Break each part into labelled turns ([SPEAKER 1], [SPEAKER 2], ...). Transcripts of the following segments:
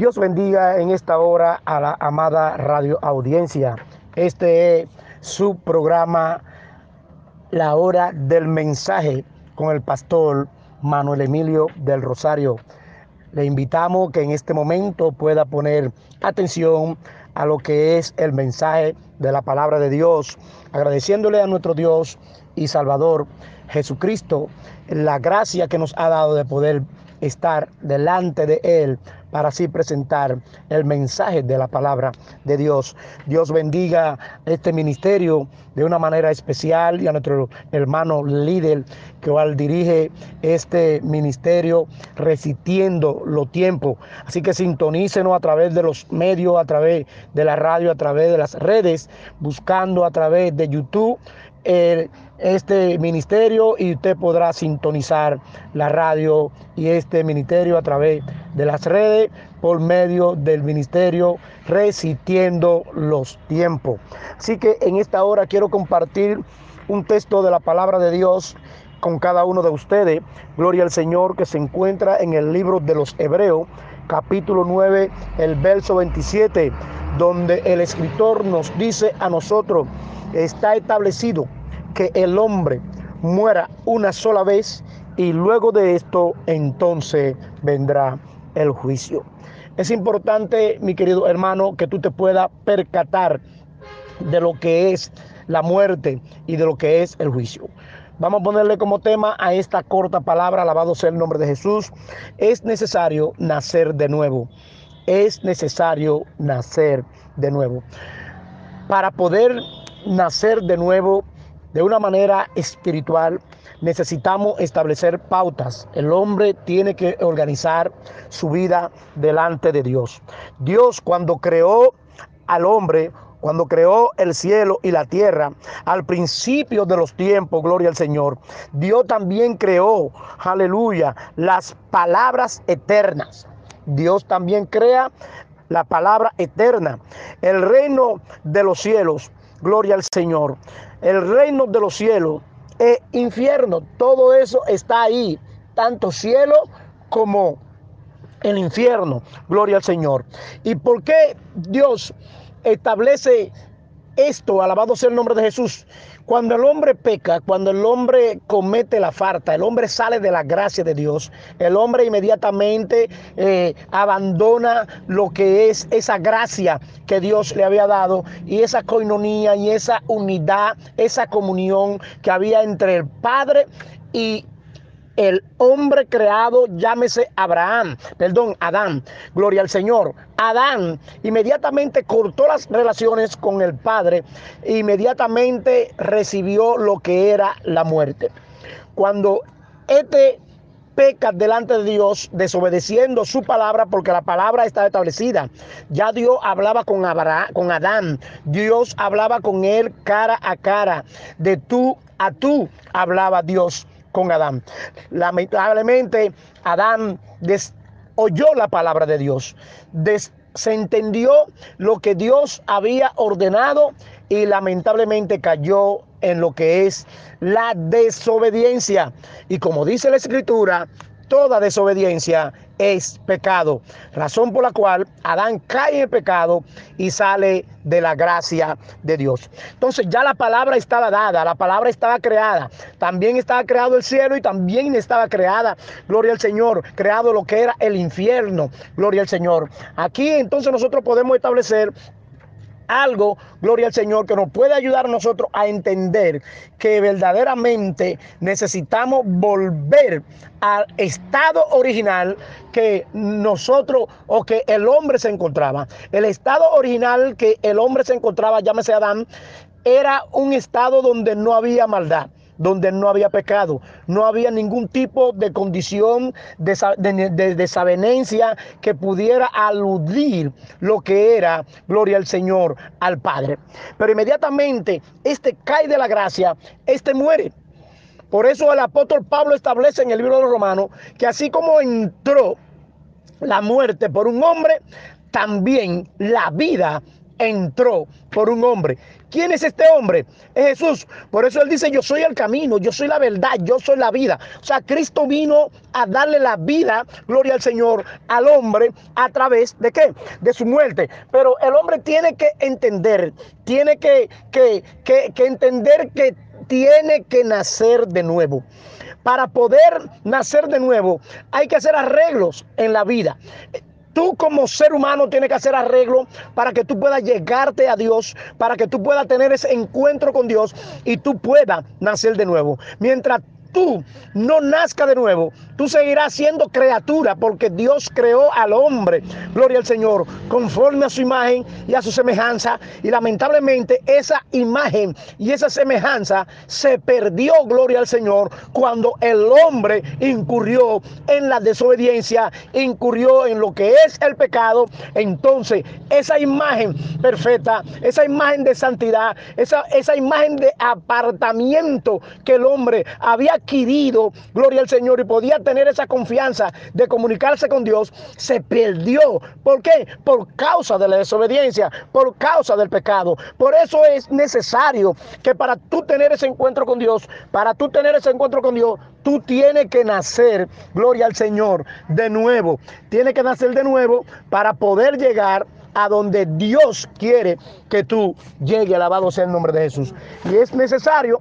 [SPEAKER 1] Dios bendiga en esta hora a la amada radio audiencia. Este es su programa La hora del mensaje con el pastor Manuel Emilio del Rosario. Le invitamos que en este momento pueda poner atención a lo que es el mensaje de la palabra de Dios, agradeciéndole a nuestro Dios y Salvador Jesucristo la gracia que nos ha dado de poder estar delante de Él para así presentar el mensaje de la palabra de Dios. Dios bendiga este ministerio de una manera especial y a nuestro hermano líder que igual dirige este ministerio resistiendo los tiempos. Así que sintonícenos a través de los medios, a través de la radio, a través de las redes, buscando a través de YouTube este ministerio y usted podrá sintonizar la radio y este ministerio a través de las redes por medio del ministerio Resistiendo los Tiempos. Así que en esta hora quiero compartir un texto de la palabra de Dios con cada uno de ustedes. Gloria al Señor que se encuentra en el libro de los Hebreos, capítulo 9, el verso 27, donde el escritor nos dice a nosotros, está establecido que el hombre muera una sola vez y luego de esto entonces vendrá el juicio. Es importante, mi querido hermano, que tú te puedas percatar de lo que es la muerte y de lo que es el juicio. Vamos a ponerle como tema a esta corta palabra, alabado sea el nombre de Jesús. Es necesario nacer de nuevo. Es necesario nacer de nuevo. Para poder nacer de nuevo de una manera espiritual, necesitamos establecer pautas. El hombre tiene que organizar su vida delante de Dios. Dios cuando creó al hombre, cuando creó el cielo y la tierra, al principio de los tiempos, gloria al Señor, Dios también creó, aleluya, las palabras eternas. Dios también crea la palabra eterna. El reino de los cielos, gloria al Señor. El reino de los cielos e infierno. Todo eso está ahí, tanto cielo como el infierno. Gloria al Señor. ¿Y por qué Dios establece esto? Alabado sea el nombre de Jesús. Cuando el hombre peca, cuando el hombre comete la falta, el hombre sale de la gracia de Dios, el hombre inmediatamente eh, abandona lo que es esa gracia que Dios le había dado y esa coinonía y esa unidad, esa comunión que había entre el Padre y el hombre creado, llámese Abraham, perdón, Adán, gloria al Señor. Adán inmediatamente cortó las relaciones con el Padre, e inmediatamente recibió lo que era la muerte. Cuando este peca delante de Dios, desobedeciendo su palabra, porque la palabra está establecida. Ya Dios hablaba con, con Adán, Dios hablaba con él cara a cara, de tú a tú hablaba Dios con Adán. Lamentablemente, Adán oyó la palabra de Dios, se entendió lo que Dios había ordenado y lamentablemente cayó en lo que es la desobediencia. Y como dice la escritura, toda desobediencia es pecado. Razón por la cual Adán cae en pecado y sale de la gracia de Dios. Entonces ya la palabra estaba dada, la palabra estaba creada. También estaba creado el cielo y también estaba creada, gloria al Señor, creado lo que era el infierno, gloria al Señor. Aquí entonces nosotros podemos establecer algo, gloria al Señor, que nos puede ayudar a nosotros a entender que verdaderamente necesitamos volver al estado original que nosotros o que el hombre se encontraba. El estado original que el hombre se encontraba, llámese Adán, era un estado donde no había maldad donde no había pecado, no había ningún tipo de condición de, desavenencia que pudiera aludir lo que era, gloria al Señor, al Padre. Pero inmediatamente este cae de la gracia, este muere. Por eso el apóstol Pablo establece en el libro de los Romanos que así como entró la muerte por un hombre, también la vida entró por un hombre. ¿Quién es este hombre? Es Jesús. Por eso él dice, yo soy el camino, yo soy la verdad, yo soy la vida. O sea, Cristo vino a darle la vida, gloria al Señor, al hombre a través de qué? De su muerte. Pero el hombre tiene que entender, tiene que, que, que, que entender que tiene que nacer de nuevo. Para poder nacer de nuevo hay que hacer arreglos en la vida. Tú como ser humano tienes que hacer arreglo para que tú puedas llegarte a Dios, para que tú puedas tener ese encuentro con Dios y tú puedas nacer de nuevo. Mientras tú no nazca de nuevo, tú seguirás siendo criatura porque Dios creó al hombre, gloria al Señor, conforme a su imagen y a su semejanza. Y lamentablemente esa imagen y esa semejanza se perdió, gloria al Señor, cuando el hombre incurrió en la desobediencia, incurrió en lo que es el pecado. Entonces esa imagen perfecta, esa imagen de santidad, esa, esa imagen de apartamiento que el hombre había gloria al Señor, y podía tener esa confianza de comunicarse con Dios, se perdió. ¿Por qué? Por causa de la desobediencia, por causa del pecado. Por eso es necesario que para tú tener ese encuentro con Dios, para tú tener ese encuentro con Dios, tú tienes que nacer, gloria al Señor, de nuevo. Tienes que nacer de nuevo para poder llegar a donde Dios quiere que tú llegues, alabado sea el nombre de Jesús. Y es necesario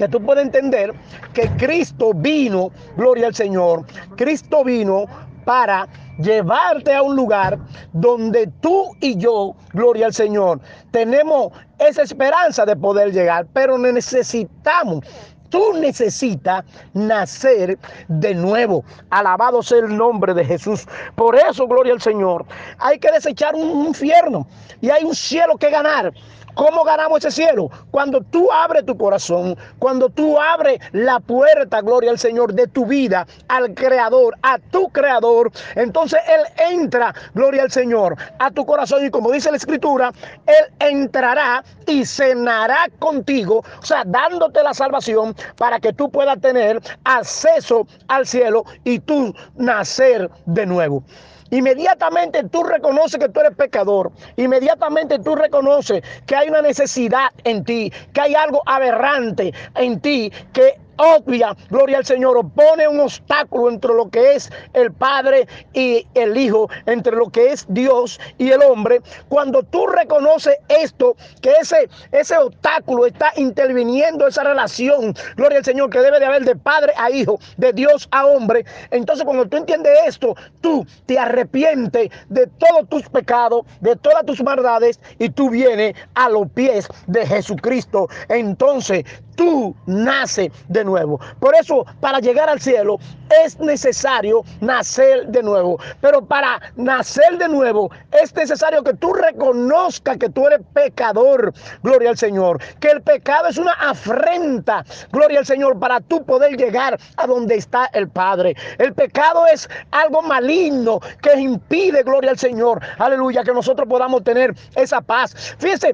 [SPEAKER 1] que tú puedas entender que Cristo vino, gloria al Señor, Cristo vino para llevarte a un lugar donde tú y yo, gloria al Señor, tenemos esa esperanza de poder llegar, pero necesitamos Tú necesitas nacer de nuevo. Alabado sea el nombre de Jesús. Por eso, gloria al Señor. Hay que desechar un infierno y hay un cielo que ganar. ¿Cómo ganamos ese cielo? Cuando tú abres tu corazón, cuando tú abres la puerta, gloria al Señor, de tu vida, al Creador, a tu Creador, entonces Él entra, gloria al Señor, a tu corazón y como dice la Escritura, Él entrará y cenará contigo, o sea, dándote la salvación para que tú puedas tener acceso al cielo y tú nacer de nuevo. Inmediatamente tú reconoces que tú eres pecador. Inmediatamente tú reconoces que hay una necesidad en ti, que hay algo aberrante en ti, que obvia, gloria al Señor, pone un obstáculo entre lo que es el Padre y el Hijo, entre lo que es Dios y el hombre. Cuando tú reconoces esto, que ese, ese obstáculo está interviniendo esa relación, gloria al Señor, que debe de haber de Padre a Hijo, de Dios a hombre, entonces cuando tú entiendes esto, tú te arrepientes de todos tus pecados, de todas tus maldades y tú vienes a los pies de Jesucristo. Entonces tú naces de nuevo. Por eso, para llegar al cielo es necesario nacer de nuevo. Pero para nacer de nuevo es necesario que tú reconozcas que tú eres pecador. Gloria al Señor. Que el pecado es una afrenta. Gloria al Señor para tú poder llegar a donde está el Padre. El pecado es algo maligno que impide, gloria al Señor. Aleluya, que nosotros podamos tener esa paz. Fíjese,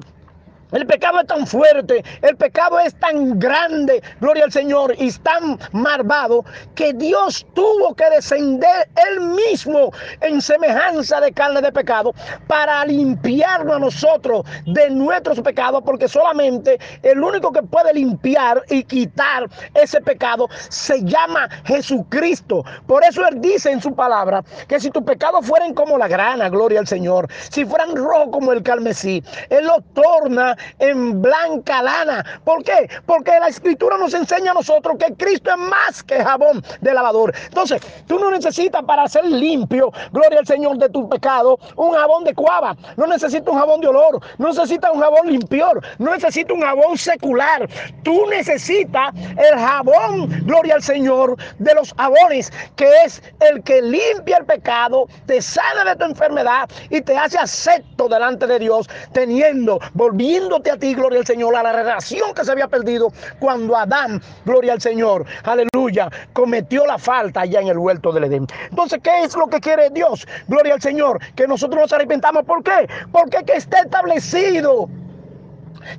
[SPEAKER 1] el pecado es tan fuerte, el pecado es tan grande, gloria al Señor, y tan malvado que Dios tuvo que descender él mismo en semejanza de carne de pecado para limpiarnos a nosotros de nuestros pecados, porque solamente el único que puede limpiar y quitar ese pecado se llama Jesucristo. Por eso él dice en su palabra que si tus pecados fueran como la grana, gloria al Señor, si fueran rojos como el carmesí, él lo torna en blanca lana. ¿Por qué? Porque la escritura nos enseña a nosotros que Cristo es más que jabón de lavador. Entonces, tú no necesitas para ser limpio, gloria al Señor, de tu pecado, un jabón de cuava. No necesitas un jabón de olor. No necesitas un jabón limpior. No necesitas un jabón secular. Tú necesitas el jabón, gloria al Señor, de los jabones, que es el que limpia el pecado, te sana de tu enfermedad y te hace acepto delante de Dios, teniendo, volviendo a ti, gloria al Señor, a la relación que se había perdido cuando Adán, gloria al Señor, aleluya, cometió la falta allá en el huerto del Edén. Entonces, ¿qué es lo que quiere Dios? Gloria al Señor, que nosotros nos arrepentamos. ¿Por qué? Porque que está establecido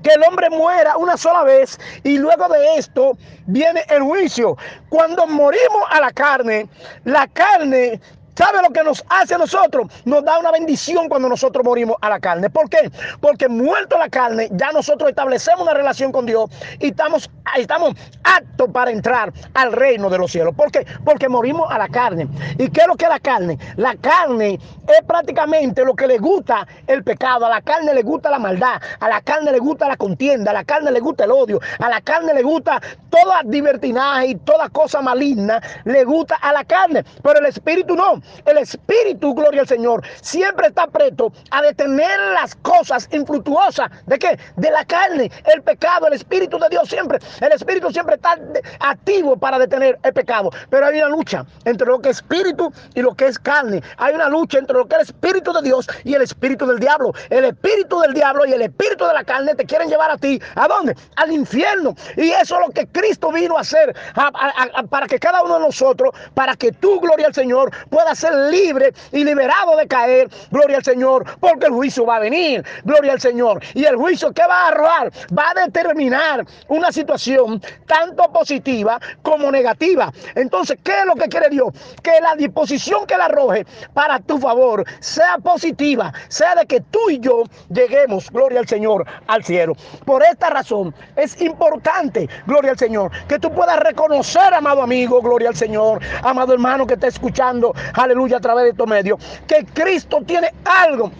[SPEAKER 1] que el hombre muera una sola vez y luego de esto viene el juicio. Cuando morimos a la carne, la carne ¿Sabe lo que nos hace a nosotros? Nos da una bendición cuando nosotros morimos a la carne. ¿Por qué? Porque muerto la carne, ya nosotros establecemos una relación con Dios y estamos, estamos aptos para entrar al reino de los cielos. ¿Por qué? Porque morimos a la carne. ¿Y qué es lo que es la carne? La carne es prácticamente lo que le gusta el pecado. A la carne le gusta la maldad. A la carne le gusta la contienda. A la carne le gusta el odio. A la carne le gusta toda divertinaje y toda cosa maligna. Le gusta a la carne. Pero el espíritu no. El espíritu, gloria al Señor, siempre está presto a detener las cosas infructuosas. ¿De qué? De la carne, el pecado, el espíritu de Dios siempre. El espíritu siempre está activo para detener el pecado. Pero hay una lucha entre lo que es espíritu y lo que es carne. Hay una lucha entre lo que es el espíritu de Dios y el espíritu del diablo. El espíritu del diablo y el espíritu de la carne te quieren llevar a ti. ¿A dónde? Al infierno. Y eso es lo que Cristo vino a hacer para que cada uno de nosotros, para que tú, gloria al Señor, pueda ser libre y liberado de caer, gloria al Señor, porque el juicio va a venir, gloria al Señor. Y el juicio que va a arrojar va a determinar una situación tanto positiva como negativa. Entonces, ¿qué es lo que quiere Dios? Que la disposición que la arroje para tu favor sea positiva, sea de que tú y yo lleguemos, gloria al Señor, al cielo. Por esta razón es importante, gloria al Señor, que tú puedas reconocer, amado amigo, gloria al Señor, amado hermano que está escuchando, aleluya, a través de estos medios, que Cristo tiene algo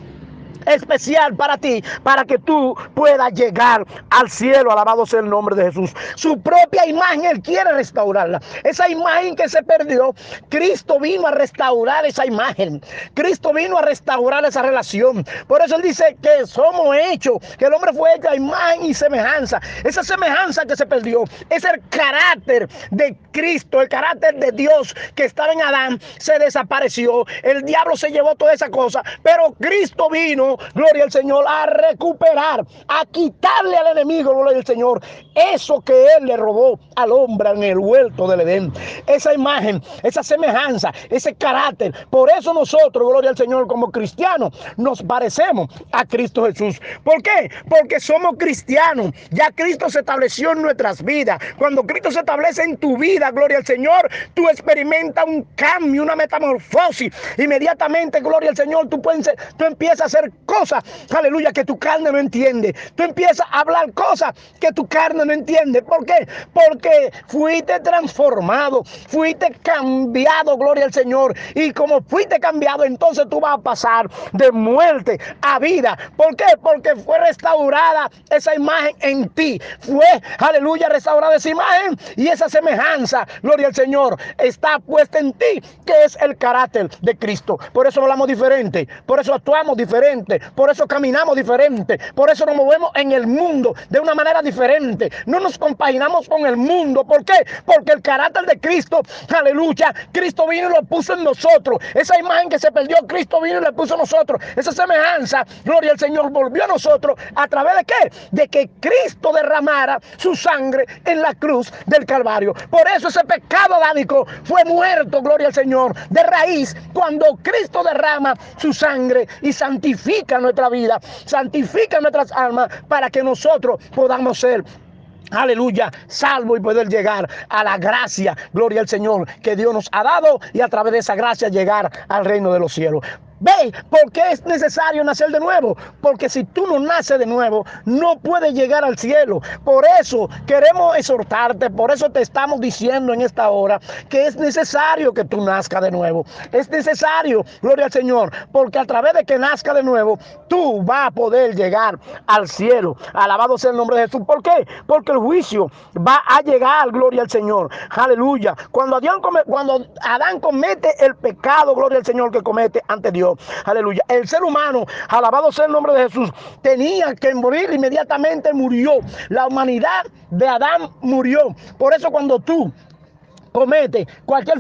[SPEAKER 1] especial para ti, para que tú puedas llegar al cielo. Alabado sea el nombre de Jesús. Su propia imagen, Él quiere restaurarla. Esa imagen que se perdió, Cristo vino a restaurar esa imagen. Cristo vino a restaurar esa relación. Por eso Él dice que somos hechos, que el hombre fue hecho a imagen y semejanza. Esa semejanza que se perdió es el carácter de Cristo, el carácter de Dios que estaba en Adán, se desapareció. El diablo se llevó toda esa cosa, pero Cristo vino gloria al Señor, a recuperar, a quitarle al enemigo, gloria al Señor, eso que él le robó al hombre en el huerto del Edén. Esa imagen, esa semejanza, ese carácter. Por eso nosotros, gloria al Señor, como cristianos, nos parecemos a Cristo Jesús. ¿Por qué? Porque somos cristianos. Ya Cristo se estableció en nuestras vidas. Cuando Cristo se establece en tu vida, gloria al Señor, tú experimentas un cambio, una metamorfosis. Inmediatamente, gloria al Señor, tú, puedes, tú empiezas a hacer cosas, aleluya, que tu carne no entiende. Tú empiezas a hablar cosas que tu carne no entiende. ¿Por qué? Porque fuiste transformado, fuiste cambiado, gloria al Señor. Y como fuiste cambiado, entonces tú vas a pasar de muerte a vida. ¿Por qué? Porque fue restaurada esa imagen en ti. Fue, aleluya, restaurada esa imagen y esa semejanza, gloria al Señor, está puesta en ti, que es el carácter de Cristo. Por eso hablamos diferente, por eso actuamos diferente por eso caminamos diferente, por eso nos movemos en el mundo de una manera diferente. No nos compaginamos con el mundo. ¿Por qué? Porque el carácter de Cristo, aleluya, Cristo vino y lo puso en nosotros. Esa imagen que se perdió, Cristo vino y le puso a nosotros. Esa semejanza, gloria al Señor, volvió a nosotros. ¿A través de qué? De que Cristo derramara su sangre en la cruz del Calvario. Por eso ese pecado adánico fue muerto, gloria al Señor, de raíz, cuando Cristo derrama su sangre y santifica nuestra vida, santifica nuestras almas para que nosotros podamos ser Aleluya, salvo y poder llegar a la gracia, gloria al Señor, que Dios nos ha dado y a través de esa gracia llegar al reino de los cielos. Ve, ¿por qué es necesario nacer de nuevo? Porque si tú no naces de nuevo, no puedes llegar al cielo. Por eso queremos exhortarte, por eso te estamos diciendo en esta hora que es necesario que tú nazcas de nuevo. Es necesario, gloria al Señor, porque a través de que nazca de nuevo, tú vas a poder llegar al cielo. Alabado sea el nombre de Jesús. ¿Por qué? Porque el juicio va a llegar, gloria al Señor. Aleluya. Cuando Adán, cuando Adán comete el pecado, gloria al Señor que comete ante Dios. Aleluya. El ser humano, alabado sea el nombre de Jesús, tenía que morir inmediatamente, murió. La humanidad de Adán murió. Por eso cuando tú comete cualquier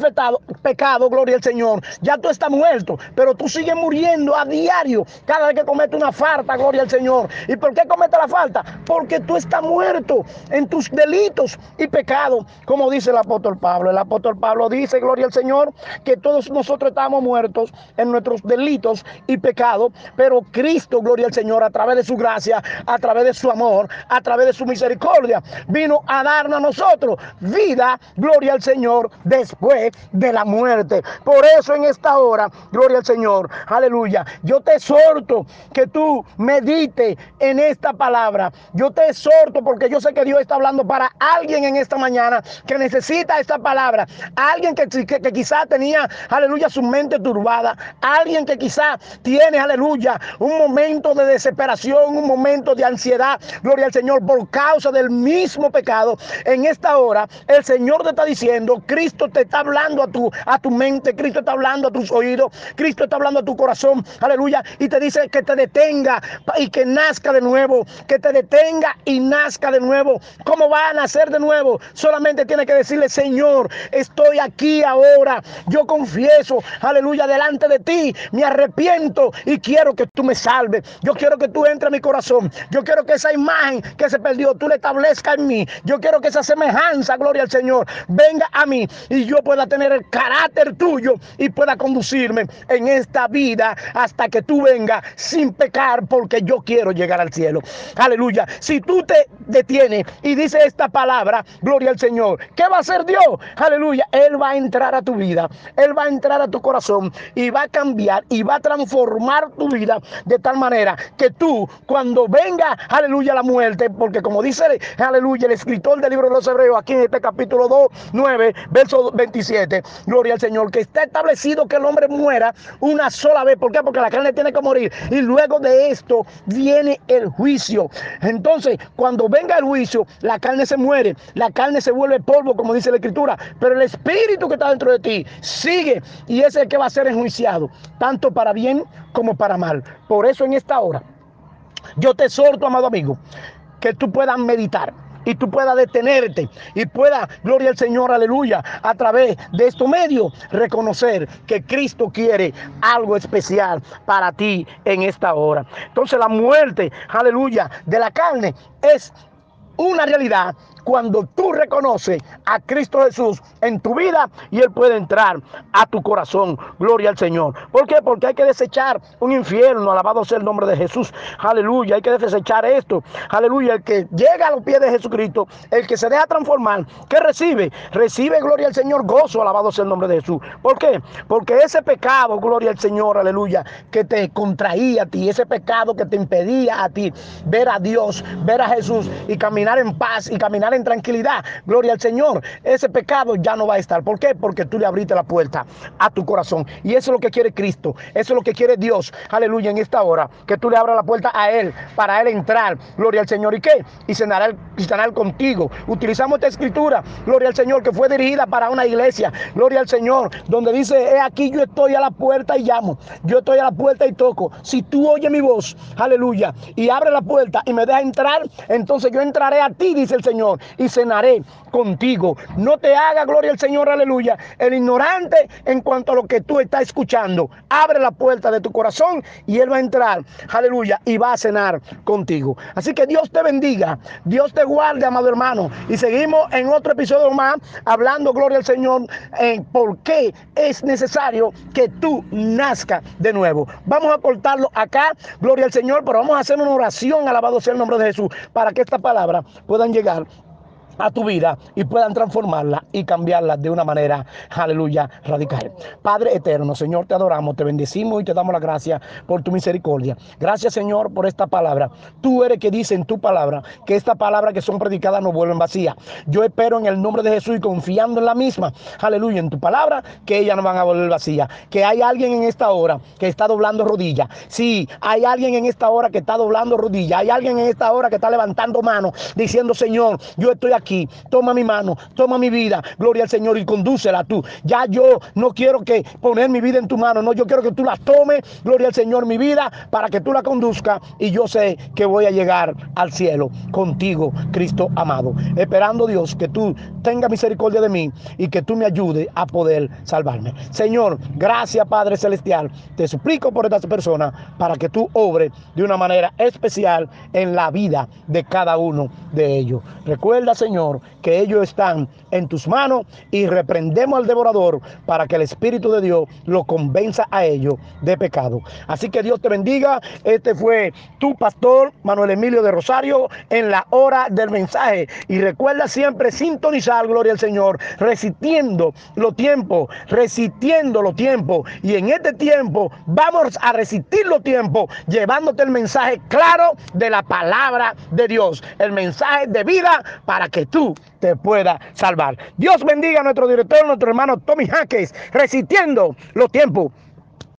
[SPEAKER 1] pecado, gloria al Señor, ya tú estás muerto, pero tú sigues muriendo a diario cada vez que comete una falta, gloria al Señor. ¿Y por qué comete la falta? Porque tú estás muerto en tus delitos y pecados, como dice el apóstol Pablo. El apóstol Pablo dice, gloria al Señor, que todos nosotros estamos muertos en nuestros delitos y pecados, pero Cristo, gloria al Señor, a través de su gracia, a través de su amor, a través de su misericordia, vino a darnos a nosotros vida, gloria al Señor Señor después de la muerte. Por eso en esta hora, gloria al Señor, aleluya, yo te exhorto que tú medites en esta palabra. Yo te exhorto porque yo sé que Dios está hablando para alguien en esta mañana que necesita esta palabra. Alguien que, que, que quizá tenía, aleluya, su mente turbada. Alguien que quizá tiene, aleluya, un momento de desesperación, un momento de ansiedad, gloria al Señor, por causa del mismo pecado. En esta hora, el Señor te está diciendo, Cristo te está hablando a tu, a tu mente, Cristo está hablando a tus oídos, Cristo está hablando a tu corazón, aleluya, y te dice que te detenga y que nazca de nuevo, que te detenga y nazca de nuevo. ¿Cómo va a nacer de nuevo? Solamente tiene que decirle, Señor, estoy aquí ahora, yo confieso, aleluya, delante de ti, me arrepiento y quiero que tú me salves. Yo quiero que tú entres a mi corazón. Yo quiero que esa imagen que se perdió, tú le establezcas en mí. Yo quiero que esa semejanza, gloria al Señor, venga a mí y yo pueda tener el carácter tuyo y pueda conducirme en esta vida hasta que tú vengas sin pecar porque yo quiero llegar al cielo. Aleluya. Si tú te detienes y dices esta palabra, gloria al Señor, ¿qué va a hacer Dios? Aleluya. Él va a entrar a tu vida. Él va a entrar a tu corazón y va a cambiar y va a transformar tu vida de tal manera que tú cuando venga, aleluya, la muerte, porque como dice, aleluya, el escritor del libro de los Hebreos, aquí en este capítulo 2, 9, verso 27, gloria al Señor, que está establecido que el hombre muera una sola vez. ¿Por qué? Porque la carne tiene que morir. Y luego de esto viene el juicio. Entonces, cuando venga el juicio, la carne se muere, la carne se vuelve polvo, como dice la escritura, pero el espíritu que está dentro de ti sigue y es el que va a ser enjuiciado, tanto para bien como para mal. Por eso en esta hora, yo te exhorto, amado amigo, que tú puedas meditar y tú puedas detenerte y pueda, gloria al Señor, aleluya, a través de estos medios, reconocer que Cristo quiere algo especial para ti en esta hora. Entonces la muerte, aleluya, de la carne es una realidad cuando tú reconoces a Cristo Jesús en tu vida y Él puede entrar a tu corazón. Gloria al Señor. ¿Por qué? Porque hay que desechar un infierno. Alabado sea el nombre de Jesús. Aleluya. Hay que desechar esto. Aleluya. El que llega a los pies de Jesucristo, el que se deja transformar, ¿qué recibe? Recibe, gloria al Señor, gozo. Alabado sea el nombre de Jesús. ¿Por qué? Porque ese pecado, gloria al Señor, aleluya, que te contraía a ti, ese pecado que te impedía a ti ver a Dios, ver a Jesús y caminar en paz y caminar en tranquilidad. Gloria al Señor. Ese pecado ya no va a estar. ¿Por qué? Porque tú le abriste la puerta a tu corazón. Y eso es lo que quiere Cristo. Eso es lo que quiere Dios. Aleluya. En esta hora. Que tú le abras la puerta a Él. Para Él entrar. Gloria al Señor. ¿Y qué? Y cenar, y contigo. Utilizamos esta escritura. Gloria al Señor. Que fue dirigida para una iglesia. Gloria al Señor. Donde dice, he aquí yo estoy a la puerta y llamo. Yo estoy a la puerta y toco. Si tú oyes mi voz. Aleluya. Y abre la puerta y me deja entrar. Entonces yo entraré a ti, dice el Señor y cenaré contigo. No te haga, gloria al Señor, aleluya, el ignorante en cuanto a lo que tú estás escuchando. Abre la puerta de tu corazón y Él va a entrar, aleluya, y va a cenar contigo. Así que Dios te bendiga, Dios te guarde, amado hermano. Y seguimos en otro episodio más hablando, gloria al Señor, en por qué es necesario que tú nazcas de nuevo. Vamos a cortarlo acá, gloria al Señor, pero vamos a hacer una oración, alabado sea el nombre de Jesús, para que esta palabra puedan llegar a tu vida y puedan transformarla y cambiarla de una manera, aleluya, radical. Padre eterno, Señor, te adoramos, te bendecimos y te damos la gracia por tu misericordia. Gracias, Señor, por esta palabra. Tú eres que dice en tu palabra que esta palabra que son predicadas no vuelven vacías. Yo espero en el nombre de Jesús y confiando en la misma, aleluya, en tu palabra, que ellas no van a volver vacías. Que hay alguien en esta hora que está doblando rodillas. Sí, hay alguien en esta hora que está doblando rodillas. Hay alguien en esta hora que está levantando manos diciendo, Señor, yo estoy Toma mi mano, toma mi vida. Gloria al Señor y condúcela tú. Ya yo no quiero que poner mi vida en tu mano. No, yo quiero que tú la tomes. Gloria al Señor, mi vida, para que tú la conduzcas. Y yo sé que voy a llegar al cielo contigo, Cristo amado. Esperando, Dios, que tú tengas misericordia de mí y que tú me ayudes a poder salvarme. Señor, gracias, Padre Celestial. Te suplico por estas personas para que tú obres de una manera especial en la vida de cada uno de ellos. Recuerda, Señor Señor, que ellos están en tus manos y reprendemos al devorador para que el Espíritu de Dios lo convenza a ellos de pecado. Así que Dios te bendiga. Este fue tu pastor Manuel Emilio de Rosario en la hora del mensaje. Y recuerda siempre sintonizar, gloria al Señor, resistiendo los tiempos, resistiendo los tiempos. Y en este tiempo vamos a resistir los tiempos, llevándote el mensaje claro de la palabra de Dios, el mensaje de vida para que tú te puedas salvar. Dios bendiga a nuestro director, nuestro hermano Tommy Jaques, resistiendo los tiempos.